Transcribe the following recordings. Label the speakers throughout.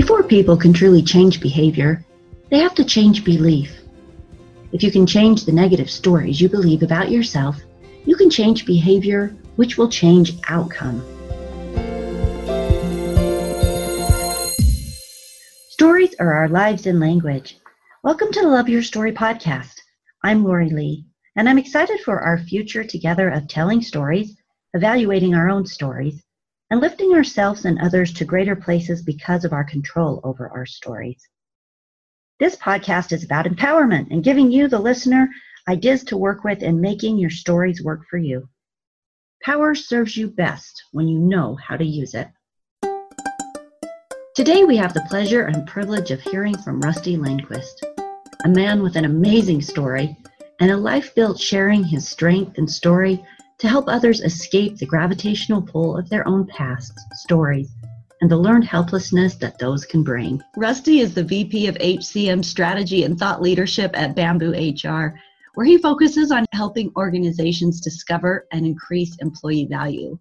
Speaker 1: Before people can truly change behavior, they have to change belief. If you can change the negative stories you believe about yourself, you can change behavior, which will change outcome. Stories are our lives in language. Welcome to the Love Your Story podcast. I'm Lori Lee, and I'm excited for our future together of telling stories, evaluating our own stories, and lifting ourselves and others to greater places because of our control over our stories. This podcast is about empowerment and giving you, the listener, ideas to work with and making your stories work for you. Power serves you best when you know how to use it. Today, we have the pleasure and privilege of hearing from Rusty Lindquist, a man with an amazing story and a life built sharing his strength and story to help others escape the gravitational pull of their own pasts, stories, and the learned helplessness that those can bring. Rusty is the VP of HCM Strategy and Thought Leadership at Bamboo HR, where he focuses on helping organizations discover and increase employee value.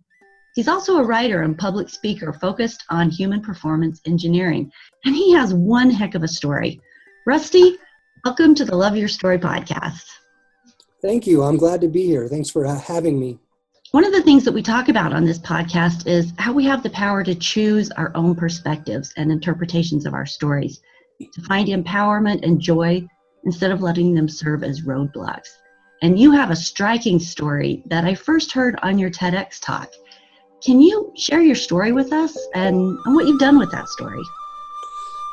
Speaker 1: He's also a writer and public speaker focused on human performance engineering, and he has one heck of a story. Rusty, welcome to the Love Your Story podcast.
Speaker 2: Thank you. I'm glad to be here. Thanks for having me.
Speaker 1: One of the things that we talk about on this podcast is how we have the power to choose our own perspectives and interpretations of our stories, to find empowerment and joy instead of letting them serve as roadblocks. And you have a striking story that I first heard on your TEDx talk. Can you share your story with us and, and what you've done with that story?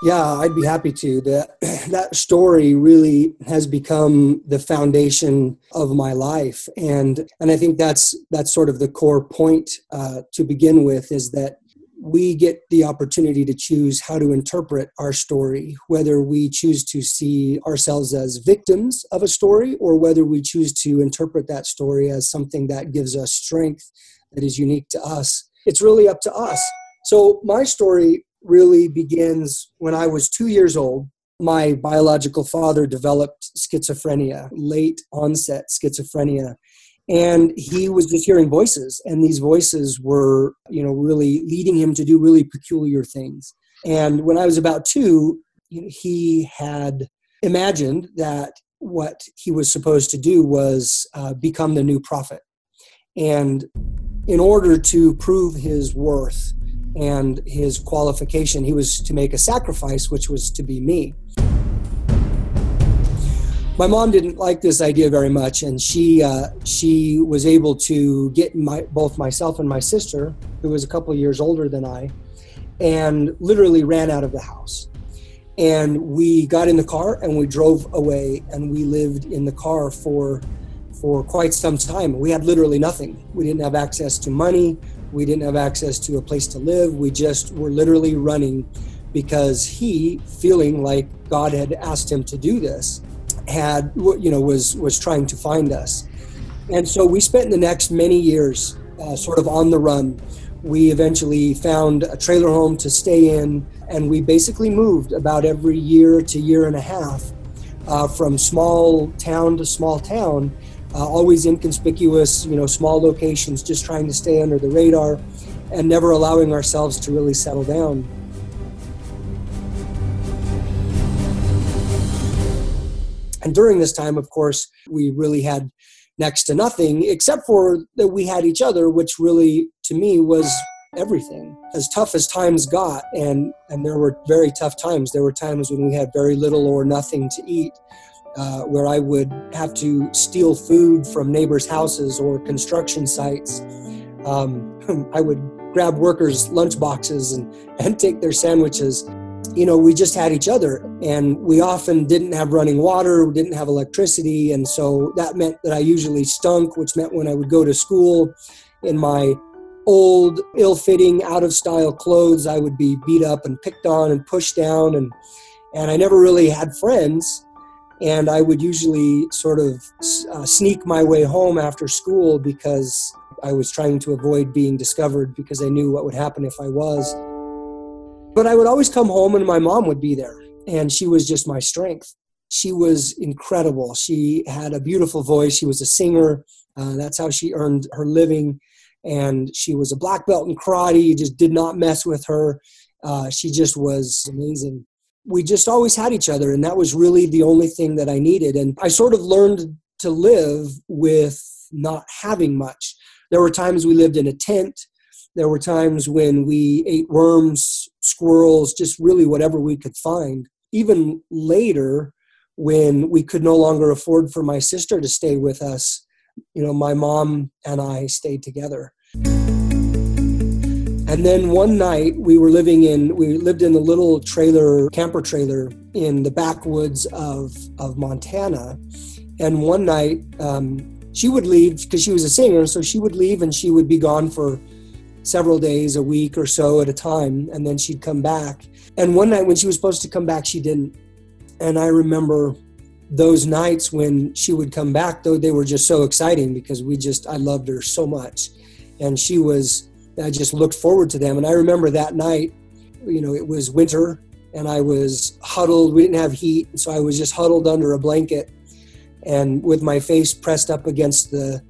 Speaker 2: Yeah, I'd be happy to. That that story really has become the foundation of my life, and and I think that's that's sort of the core point uh, to begin with is that we get the opportunity to choose how to interpret our story, whether we choose to see ourselves as victims of a story or whether we choose to interpret that story as something that gives us strength that is unique to us. It's really up to us. So, my story really begins when I was two years old. My biological father developed schizophrenia, late onset schizophrenia. And he was just hearing voices, and these voices were, you know, really leading him to do really peculiar things. And when I was about two, he had imagined that what he was supposed to do was uh, become the new prophet. And in order to prove his worth, and his qualification. He was to make a sacrifice, which was to be me. My mom didn't like this idea very much, and she uh, she was able to get my both myself and my sister, who was a couple years older than I, and literally ran out of the house. And we got in the car and we drove away, and we lived in the car for for quite some time. We had literally nothing. We didn't have access to money. We didn't have access to a place to live. We just were literally running because he, feeling like God had asked him to do this, had you know was was trying to find us. And so we spent the next many years uh, sort of on the run. We eventually found a trailer home to stay in, and we basically moved about every year to year and a half uh, from small town to small town uh, always inconspicuous, you know, small locations, just trying to stay under the radar and never allowing ourselves to really settle down. And during this time, of course, we really had next to nothing except for that we had each other, which really, to me, was everything. As tough as times got, and, and there were very tough times, there were times when we had very little or nothing to eat uh, where I would have to steal food from neighbors' houses or construction sites. Um, I would grab workers' lunch boxes and, and take their sandwiches. You know, we just had each other, and we often didn't have running water, we didn't have electricity, and so that meant that I usually stunk, which meant when I would go to school in my old, ill fitting, out of style clothes, I would be beat up and picked on and pushed down, and, and I never really had friends and I would usually sort of uh, sneak my way home after school because I was trying to avoid being discovered because I knew what would happen if I was. But I would always come home and my mom would be there, and she was just my strength. She was incredible. She had a beautiful voice. She was a singer. Uh, that's how she earned her living. And she was a black belt in karate. You just did not mess with her. Uh, she just was amazing. We just always had each other, and that was really the only thing that I needed. And I sort of learned to live with not having much. There were times we lived in a tent. There were times when we ate worms, squirrels, just really whatever we could find. Even later, when we could no longer afford for my sister to stay with us, you know, my mom and I stayed together. And then one night we were living in, we lived in a little trailer, camper trailer in the backwoods of, of Montana. And one night um, she would leave because she was a singer. So she would leave and she would be gone for several days, a week or so at a time. And then she'd come back. And one night when she was supposed to come back, she didn't. And I remember those nights when she would come back, though they were just so exciting because we just, I loved her so much. And she was, I just looked forward to them. And I remember that night, you know, it was winter and I was huddled. We didn't have heat. So I was just huddled under a blanket and with my face pressed up against the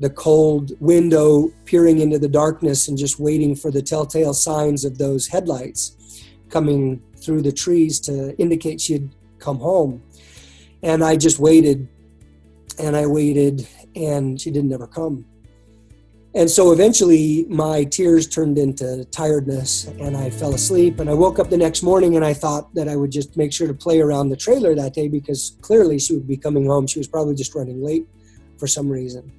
Speaker 2: the cold window peering into the darkness and just waiting for the telltale signs of those headlights coming through the trees to indicate she had come home and i just waited and i waited and she didn't ever come and so eventually my tears turned into tiredness and I fell asleep. And I woke up the next morning and I thought that I would just make sure to play around the trailer that day because clearly she would be coming home. She was probably just running late for some reason.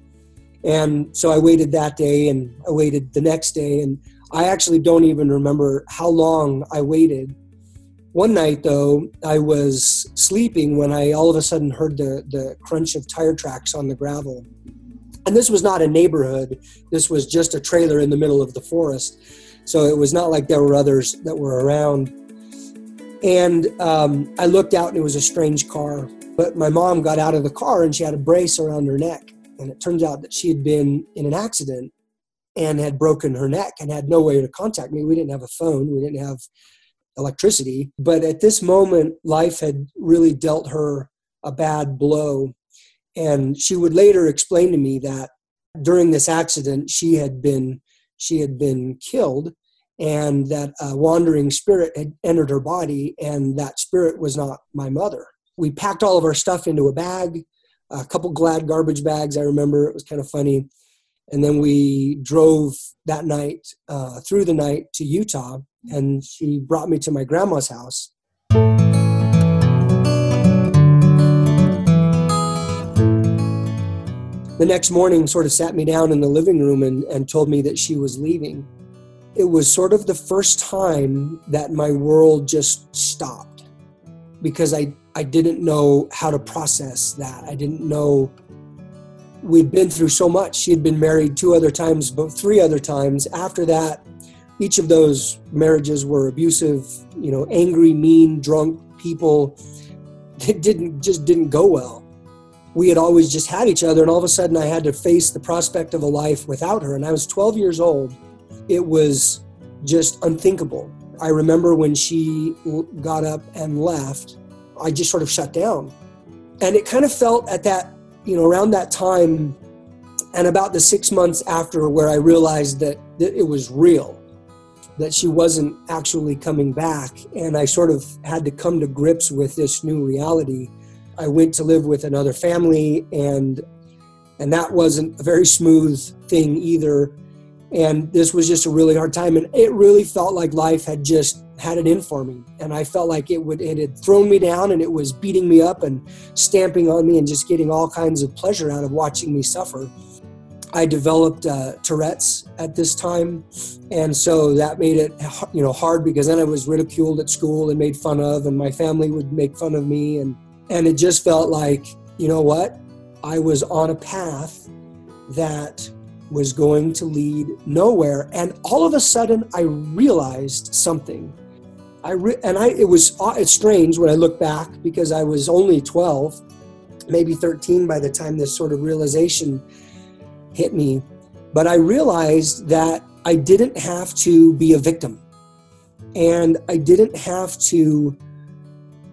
Speaker 2: And so I waited that day and I waited the next day. And I actually don't even remember how long I waited. One night, though, I was sleeping when I all of a sudden heard the, the crunch of tire tracks on the gravel and this was not a neighborhood. This was just a trailer in the middle of the forest. So it was not like there were others that were around. And um, i looked out and it was a strange car but my mom got out of the car and she had a brace around her neck. And it turns out that she had been in an accident and had broken her neck and had no way to contact me. We didn't have a phone. We didn't have electricity. But at this moment life had really dealt her a bad blow and she would later explain to me that during this accident she had been she had been killed and that a wandering spirit had entered her body and that spirit was not my mother. We packed all of our stuff into a bag a couple glad garbage bags i remember it was kind of funny. And then we drove that night uh, through the night to utah and she brought me to my grandma's house the next morning sort of sat me down in the living room and, and told me that she was leaving. It was sort of the first time that my world just stopped because I, I didn't know how to process that. I didn't know we'd been through so much. She had been married two other times, but three other times. After that, each of those marriages were abusive, you know, angry, mean, drunk people. It didn't just didn't go well we had always just had each other and all of a sudden i had to face the prospect of a life without her. And i was 12 years old. It was just unthinkable. I remember when she got up and left i just sort of shut down. And it kind of felt at that you know around that time and about the six months after where i realized that, that it was real that she wasn't actually coming back. And i sort of had to come to grips with this new reality I went to live with another family, and and that wasn't a very smooth thing either. And this was just a really hard time, and it really felt like life had just had it in for me, and I felt like it would it had thrown me down, and it was beating me up and stamping on me, and just getting all kinds of pleasure out of watching me suffer. I developed uh, Tourette's at this time, and so that made it you know hard because then I was ridiculed at school and made fun of, and my family would make fun of me, and and it just felt like, you know what? I was on a path that was going to lead nowhere. And all of a sudden, I realized something. I re- and I it was uh, it's strange when I look back because I was only 12, maybe 13 by the time this sort of realization hit me. But I realized that I didn't have to be a victim, and I didn't have to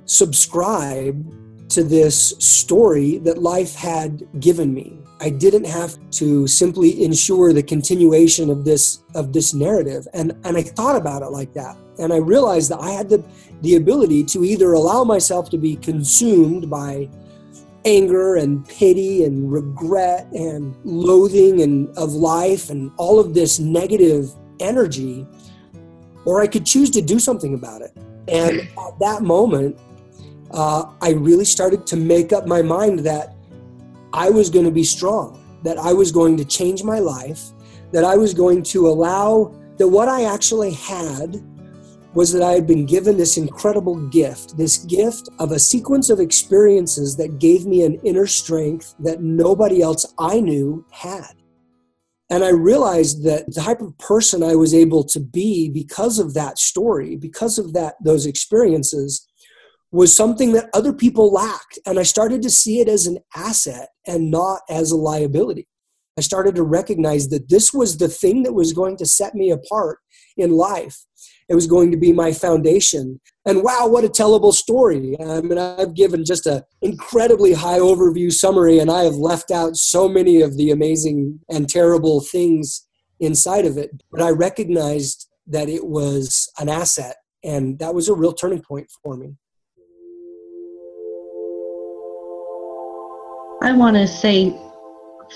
Speaker 2: subscribe to this story that life had given me. I didn't have to simply ensure the continuation of this of this narrative. And and I thought about it like that. And I realized that I had the the ability to either allow myself to be consumed by anger and pity and regret and loathing and of life and all of this negative energy or I could choose to do something about it. And at that moment, uh, I really started to make up my mind that I was going to be strong, that I was going to change my life, that I was going to allow that what I actually had was that I had been given this incredible gift, this gift of a sequence of experiences that gave me an inner strength that nobody else I knew had. And I realized that the type of person I was able to be because of that story, because of that those experiences, was something that other people lacked. And I started to see it as an asset and not as a liability. I started to recognize that this was the thing that was going to set me apart in life. It was going to be my foundation. And wow, what a tellable story. I mean, I've given just an incredibly high overview summary, and I have left out so many of the amazing and terrible things inside of it. But I recognized that it was an asset, and that was a real turning point for me.
Speaker 1: I want to say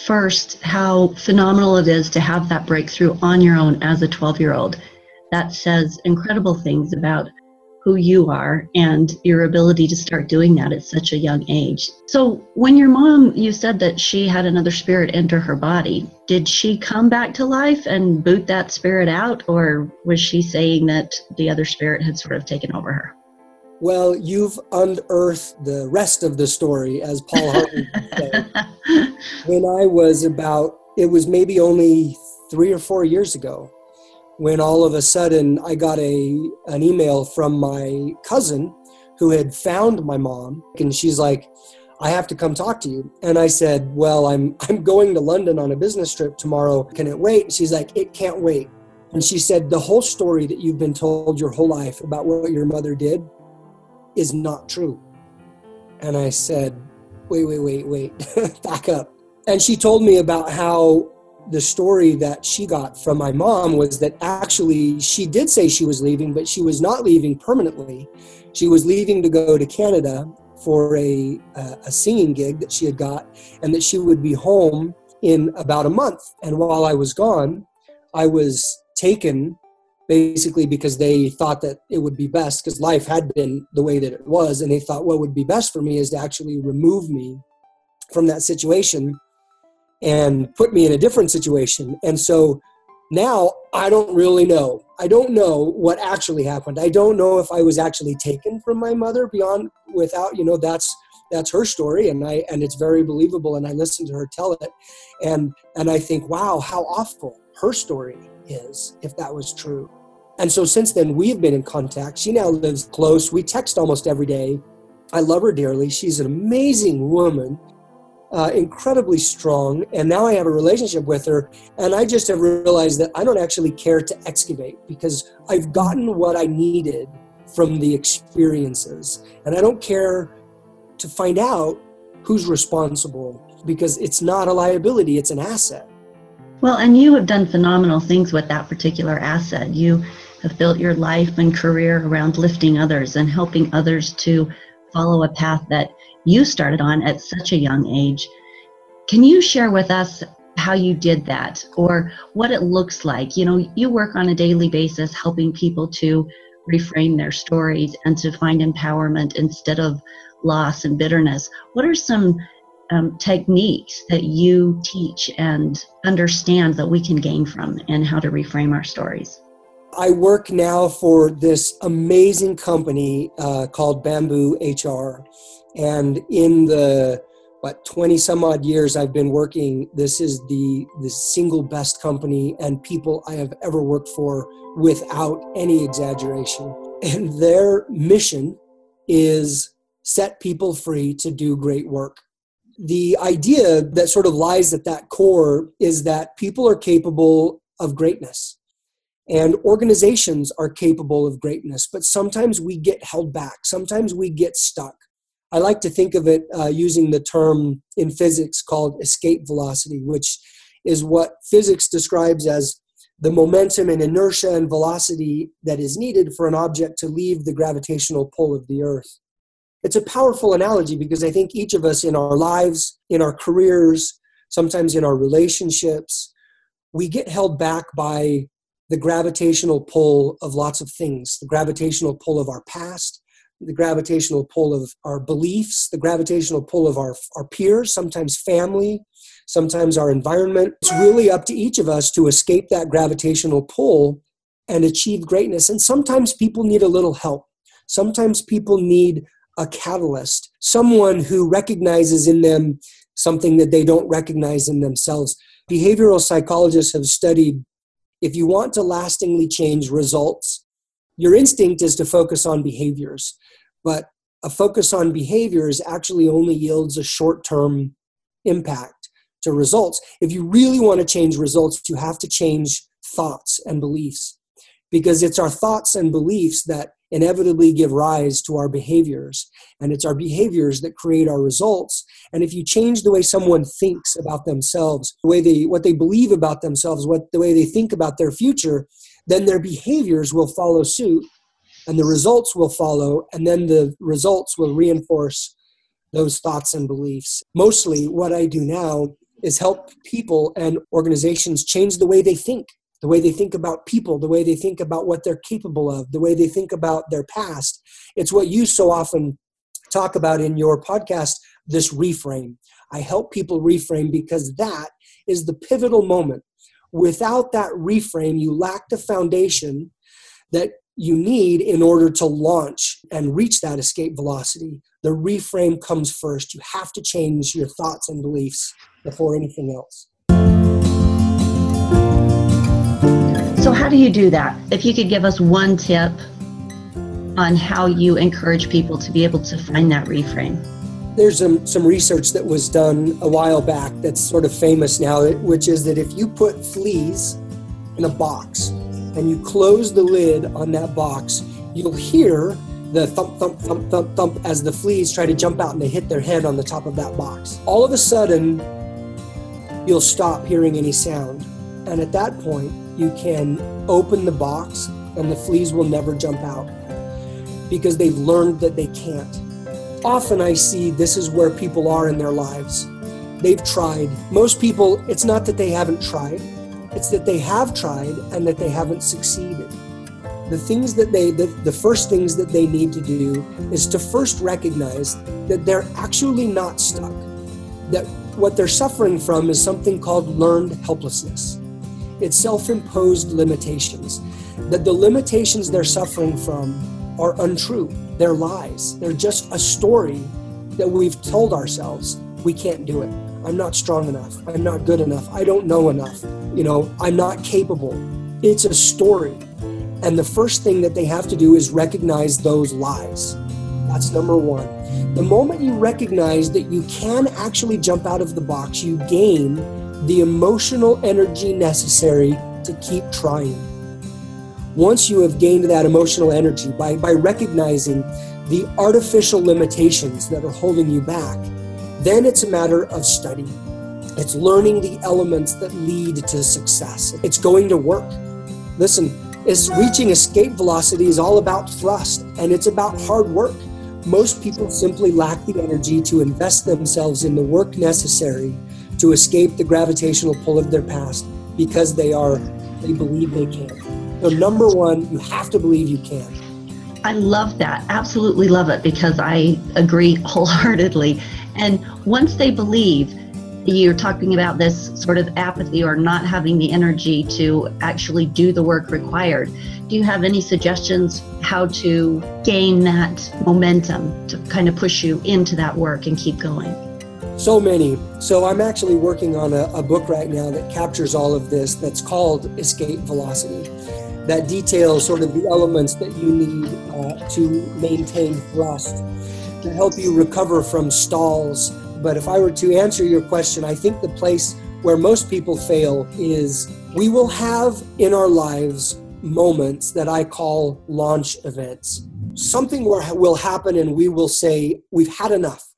Speaker 1: first how phenomenal it is to have that breakthrough on your own as a 12 year old. That says incredible things about who you are and your ability to start doing that at such a young age. So, when your mom, you said that she had another spirit enter her body, did she come back to life and boot that spirit out, or was she saying that the other spirit had sort of taken over her?
Speaker 2: Well, you've unearthed the rest of the story, as Paul Harvey said. when I was about, it was maybe only three or four years ago, when all of a sudden I got a an email from my cousin who had found my mom, and she's like, "I have to come talk to you." And I said, "Well, I'm I'm going to London on a business trip tomorrow. Can it wait?" And she's like, "It can't wait." And she said, "The whole story that you've been told your whole life about what your mother did is not true. And I said, wait, wait, wait, wait, back up. And she told me about how the story that she got from my mom was that actually she did say she was leaving, but she was not leaving permanently. She was leaving to go to Canada for a, a singing gig that she had got, and that she would be home in about a month. And while I was gone, I was taken basically because they thought that it would be best because life had been the way that it was and they thought what would be best for me is to actually remove me from that situation and put me in a different situation. And so now i don't really know. I don't know what actually happened. I don't know if i was actually taken from my mother beyond without you know that's that's her story and i and it's very believable and i listen to her tell it. And and i think wow how awful her story is if that was true. And so since then, we've been in contact. She now lives close. We text almost every day. I love her dearly. She's an amazing woman, uh, incredibly strong. And now I have a relationship with her. And I just have realized that I don't actually care to excavate because I've gotten what I needed from the experiences. And I don't care to find out who's responsible because it's not a liability, it's an asset.
Speaker 1: Well, and you have done phenomenal things with that particular asset. You have built your life and career around lifting others and helping others to follow a path that you started on at such a young age. Can you share with us how you did that or what it looks like? You know, you work on a daily basis helping people to reframe their stories and to find empowerment instead of loss and bitterness. What are some um, techniques that you teach and understand that we can gain from and how to reframe our stories?
Speaker 2: I work now for this amazing company uh, called Bamboo HR. And in the what 20 some odd years I've been working, this is the, the single best company and people I have ever worked for without any exaggeration. And their mission is set people free to do great work the idea that sort of lies at that core is that people are capable of greatness and organizations are capable of greatness but sometimes we get held back sometimes we get stuck I like to think of it uh, using the term in physics called escape velocity, which is what physics describes as the momentum and inertia and velocity that is needed for an object to leave the gravitational pull of the Earth. It's a powerful analogy because I think each of us in our lives, in our careers, sometimes in our relationships, we get held back by the gravitational pull of lots of things the gravitational pull of our past, the gravitational pull of our beliefs, the gravitational pull of our, our peers, sometimes family, sometimes our environment. It's really up to each of us to escape that gravitational pull and achieve greatness. And sometimes people need a little help. Sometimes people need a catalyst, someone who recognizes in them something that they don't recognize in themselves. Behavioral psychologists have studied if you want to lastingly change results, your instinct is to focus on behaviors, but a focus on behaviors actually only yields a short term impact to results. If you really want to change results, you have to change thoughts and beliefs because it's our thoughts and beliefs that inevitably give rise to our behaviors. And it's our behaviors that create our results. And if you change the way someone thinks about themselves the way they what they believe about themselves what the way they think about their future then their behaviors will follow suit and the results will follow. And then the results will reinforce those thoughts and beliefs. Mostly what i do now is help people and organizations change the way they think the way they think about people, the way they think about what they're capable of, the way they think about their past. It's what you so often talk about in your podcast this reframe. I help people reframe because that is the pivotal moment. Without that reframe, you lack the foundation that you need in order to launch and reach that escape velocity. The reframe comes first. You have to change your thoughts and beliefs before anything else.
Speaker 1: How do you do that? If you could give us one tip on how you encourage people to be able to find that reframe.
Speaker 2: There's some, some research that was done a while back that's sort of famous now, which is that if you put fleas in a box and you close the lid on that box, you'll hear the thump, thump, thump, thump, thump as the fleas try to jump out and they hit their head on the top of that box. All of a sudden, you'll stop hearing any sound. And at that point, you can open the box and the fleas will never jump out because they've learned that they can't. Often I see this is where people are in their lives. They've tried. Most people, it's not that they haven't tried, it's that they have tried and that they haven't succeeded. The things that they, the, the first things that they need to do is to first recognize that they're actually not stuck. That what they're suffering from is something called learned helplessness it's self imposed limitations. That the limitations they're suffering from are untrue, they're lies, they're just a story that we've told ourselves we can't do it. I'm not strong enough. I'm not good enough. I don't know enough. You know, I'm not capable. It's a story. And the first thing that they have to do is recognize those lies. That's number one. The moment you recognize that you can actually jump out of the box, you gain the emotional energy necessary to keep trying. Once you have gained that emotional energy by, by recognizing the artificial limitations that are holding you back, then it's a matter of study. It's learning the elements that lead to success. It's going to work. Listen, is reaching escape velocity is all about thrust and it's about hard work. Most people simply lack the energy to invest themselves in the work necessary to escape the gravitational pull of their past because they are they believe they can. So number one, you have to believe you can.
Speaker 1: I love that. Absolutely love it because I agree wholeheartedly. And once they believe, you're talking about this sort of apathy or not having the energy to actually do the work required. Do you have any suggestions how to gain that momentum to kind of push you into that work and keep going?
Speaker 2: So many. So I'm actually working on a, a, book right now that captures all of this that's called Escape Velocity, that details sort of the elements that you need uh, to maintain thrust, to help you recover from stalls. But if I were to answer your question, I think the place where most people fail is we will have in our lives moments that I call launch events. something will happen and we will say, We've had enough.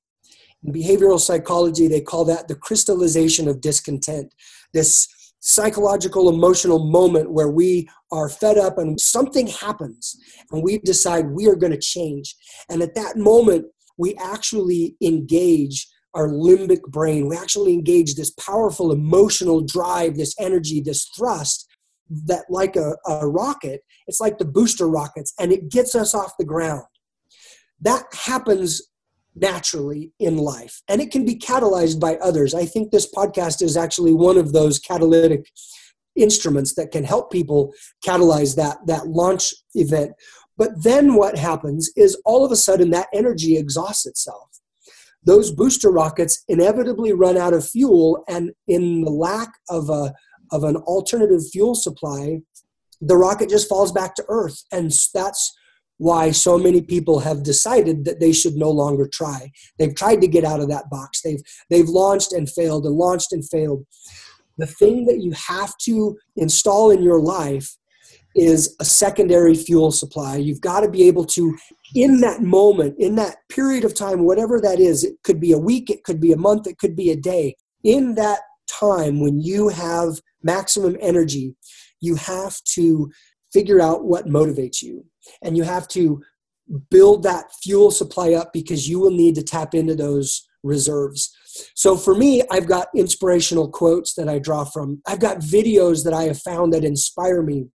Speaker 2: In behavioral psychology, they call that the crystallization of discontent. This psychological emotional moment where we are fed up and something happens and we decide we are going to change. And at that moment, we actually engage our limbic brain. We actually engage this powerful emotional drive, this energy, this thrust that, like a, a rocket, it's like the booster rockets, and it gets us off the ground. That happens naturally in life. And it can be catalyzed by others. I think this podcast is actually one of those catalytic instruments that can help people catalyze that that launch event. But then what happens is all of a sudden that energy exhausts itself. Those booster rockets inevitably run out of fuel and in the lack of a of an alternative fuel supply the rocket just falls back to earth and that's why so many people have decided that they should no longer try. They've tried to get out of that box. They've they've launched and failed and launched and failed. The thing that you have to install in your life is a secondary fuel supply. You've got to be able to in that moment, in that period of time, whatever that is, it could be a week, it could be a month, it could be a day. In that time when you have maximum energy, you have to figure out what motivates you and you have to build that fuel supply up because you will need to tap into those reserves. So for me, I've got inspirational quotes that I draw from. I've got videos that I have found that inspire me.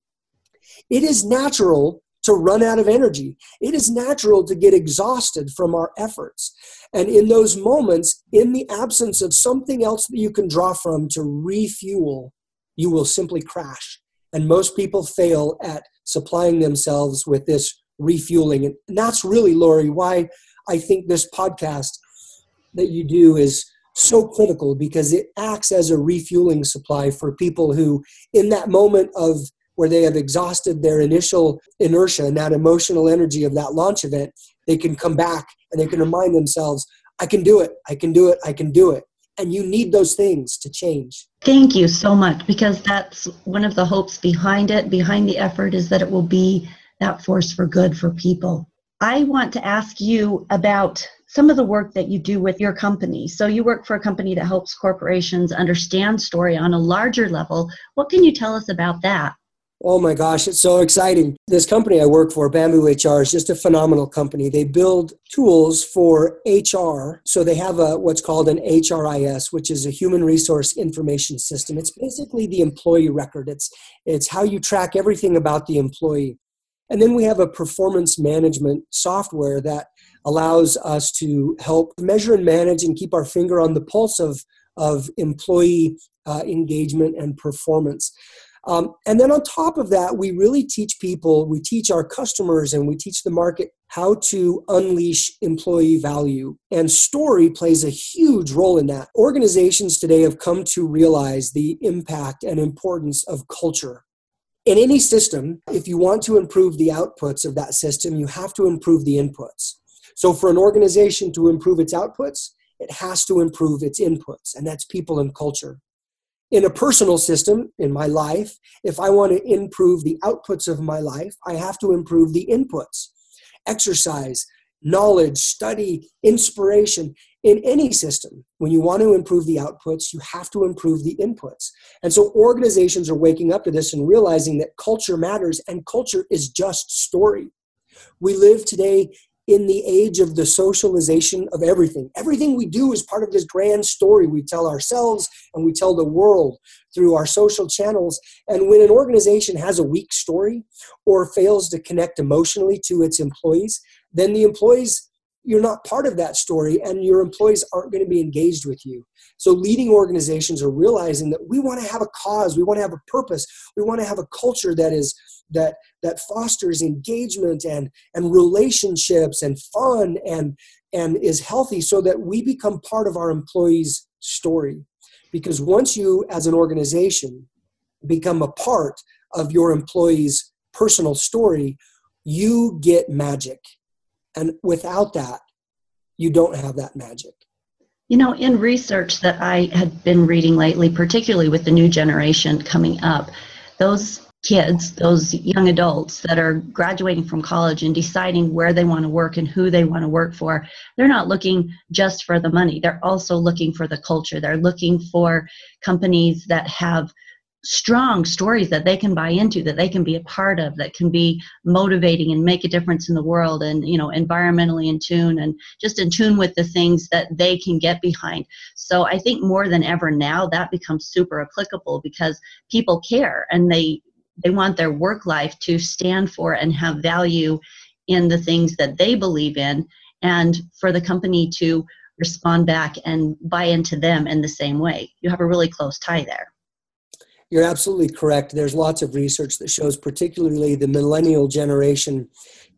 Speaker 2: It is natural to run out of energy. It is natural to get exhausted from our efforts. And in those moments, in the absence of something else that you can draw from to refuel, you will simply crash. And most people fail at supplying themselves with this refueling. And that's really, Lori, why I think this podcast that you do is so critical because it acts as a refueling supply for people who, in that moment of where they have exhausted their initial inertia and that emotional energy of that launch event, they can come back and they can remind themselves, I can do it, I can do it, I can do it and you need those things to change.
Speaker 1: Thank you so much because that's one of the hopes behind it, behind the effort, is that it will be that force for good for people. I want to ask you about some of the work that you do with your company. So, you work for a company that helps corporations understand story on a larger level. What can you tell us about that?
Speaker 2: Oh my gosh, it's so exciting. This company I work for, Bamboo HR, is just a phenomenal company. They build tools for HR. So they have a what's called an HRIS, which is a human resource information system. It's basically the employee record. It's it's how you track everything about the employee. And then we have a performance management software that allows us to help measure and manage and keep our finger on the pulse of, of employee uh, engagement and performance. Um, and then on top of that, we really teach people, we teach our customers, and we teach the market how to unleash employee value. And story plays a huge role in that. Organizations today have come to realize the impact and importance of culture. In any system, if you want to improve the outputs of that system, you have to improve the inputs. So, for an organization to improve its outputs, it has to improve its inputs, and that's people and culture in a personal system in my life, if I want to improve the outputs of my life, I have to improve the inputs. Exercise, knowledge, study, inspiration. In any system, when you want to improve the outputs, you have to improve the inputs. And so organizations are waking up to this and realizing that culture matters and culture is just story. We live today in the age of the socialization of everything. Everything we do is part of this grand story we tell ourselves and we tell the world through our social channels. And when an organization has a weak story or fails to connect emotionally to its employees, then the employees you're not part of that story and your employees aren't going to be engaged with you. So leading organizations are realizing that we want to have a cause, we want to have a purpose, we want to have a culture that is that that fosters engagement and and relationships and fun and and is healthy so that we become part of our employees story. Because once you as an organization become a part of your employees personal story you get magic. And without that you don't have that magic.
Speaker 1: You know, in research that I had been reading lately, particularly with the new generation coming up, those kids, those young adults that are graduating from college and deciding where they want to work and who they want to work for, they're not looking just for the money. They're also looking for the culture. They're looking for companies that have strong stories that they can buy into that they can be a part of that can be motivating and make a difference in the world and you know environmentally in tune and just in tune with the things that they can get behind so i think more than ever now that becomes super applicable because people care and they they want their work life to stand for and have value in the things that they believe in and for the company to respond back and buy into them in the same way you have a really close tie there
Speaker 2: you're absolutely correct. There's lots of research that shows, particularly the millennial generation,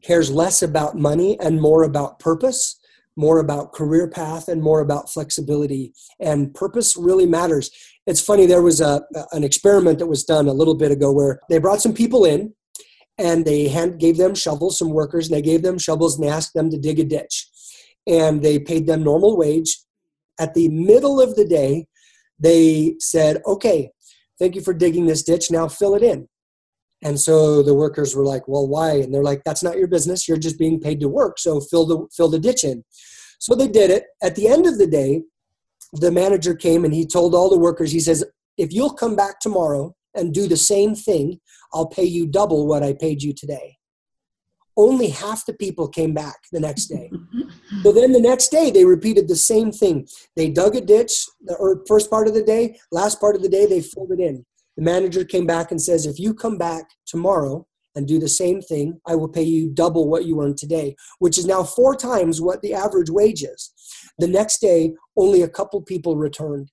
Speaker 2: cares less about money and more about purpose, more about career path, and more about flexibility. And purpose really matters. It's funny, there was a, an experiment that was done a little bit ago where they brought some people in and they hand, gave them shovels, some workers, and they gave them shovels and asked them to dig a ditch. And they paid them normal wage. At the middle of the day, they said, okay, Thank you for digging this ditch. Now fill it in. And so the workers were like, Well, why? And they're like, That's not your business. You're just being paid to work. So fill the fill the ditch in. So they did it. At the end of the day, the manager came and he told all the workers, he says, if you'll come back tomorrow and do the same thing, I'll pay you double what I paid you today only half the people came back the next day. so then the next day they repeated the same thing. They dug a ditch the er, first part of the day, last part of the day they filled it in. The manager came back and says, if you come back tomorrow and do the same thing, I will pay you double what you earned today, which is now four times what the average wage is. The next day, only a couple people returned,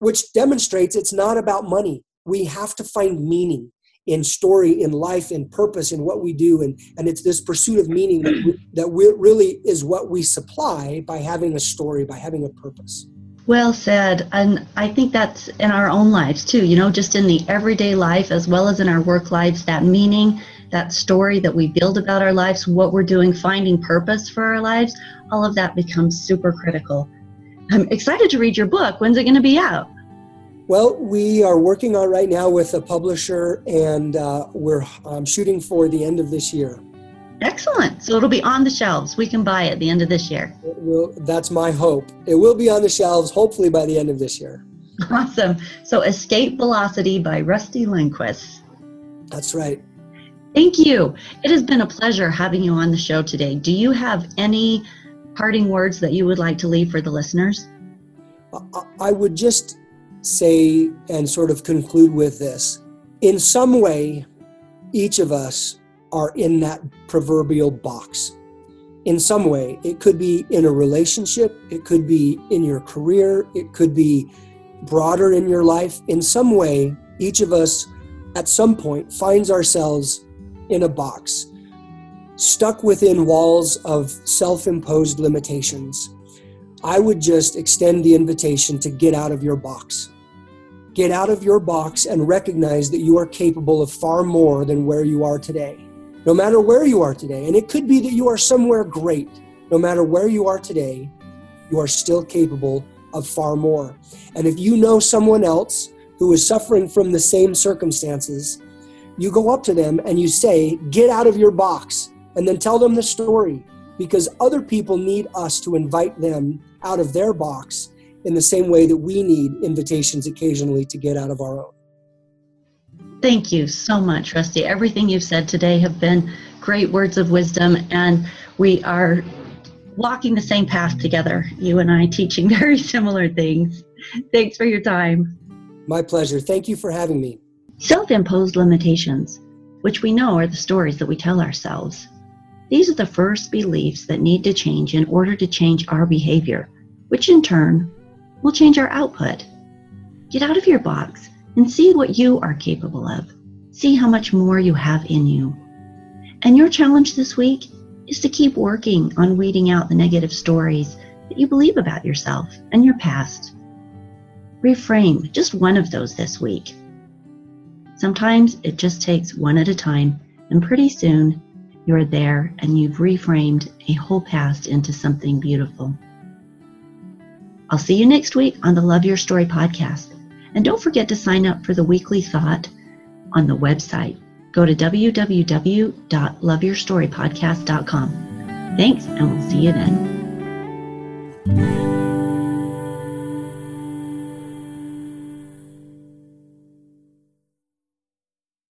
Speaker 2: which demonstrates it's not about money. We have to find meaning in story, in life, in purpose, in what we do. And, and it's this pursuit of meaning that, we, that we, really is what we supply by having a story, by having a purpose.
Speaker 1: Well said. And I think that's in our own lives too, you know, just in the everyday life as well as in our work lives, that meaning, that story that we build about our lives, what we're doing, finding purpose for our lives, all of that becomes super critical. I'm excited to read your book. When's it going to be out?
Speaker 2: Well, we are working on right now with a publisher, and uh, we're um, shooting for the end of this year.
Speaker 1: Excellent. So it'll be on the shelves. We can buy it at the end of this year.
Speaker 2: Will, that's my hope. It will be on the shelves, hopefully by the end of this year.
Speaker 1: Awesome. So Escape Velocity by Rusty Lindquist.
Speaker 2: That's right.
Speaker 1: Thank you. It has been a pleasure having you on the show today. Do you have any parting words that you would like to leave for the listeners?
Speaker 2: I would just say and sort of conclude with this. In some way, each of us are in that proverbial box. In some way, it could be in a relationship, it could be in your career, it could be broader in your life. In some way, each of us at some point finds ourselves in a box, stuck within walls of self imposed limitations I would just extend the invitation to get out of your box. Get out of your box and recognize that you are capable of far more than where you are today. No matter where you are today, and it could be that you are somewhere great, no matter where you are today, you are still capable of far more. And if you know someone else who is suffering from the same circumstances, you go up to them and you say, Get out of your box, and then tell them the story because other people need us to invite them out of their box in the same way that we need invitations occasionally to get out of our own.
Speaker 1: Thank you so much, Rusty. Everything you've said today have been great words of wisdom, and we are walking the same path together, you and I teaching very similar things. Thanks for your time.
Speaker 2: My pleasure. Thank you for having me.
Speaker 1: Self imposed limitations, which we know are the stories that we tell ourselves. These are the first beliefs that need to change in order to change our behavior, which in turn will change our output. Get out of your box and see what you are capable of. See how much more you have in you. And your challenge this week is to keep working on weeding out the negative stories that you believe about yourself and your past. Reframe just one of those this week. Sometimes it just takes one at a time, and pretty soon you're there and you've reframed a whole past into something beautiful. I'll see you next week on the Love Your Story podcast. And don't forget to sign up for the weekly thought on the website. Go to www.loveyourstorypodcast.com. Thanks, and we'll see you then.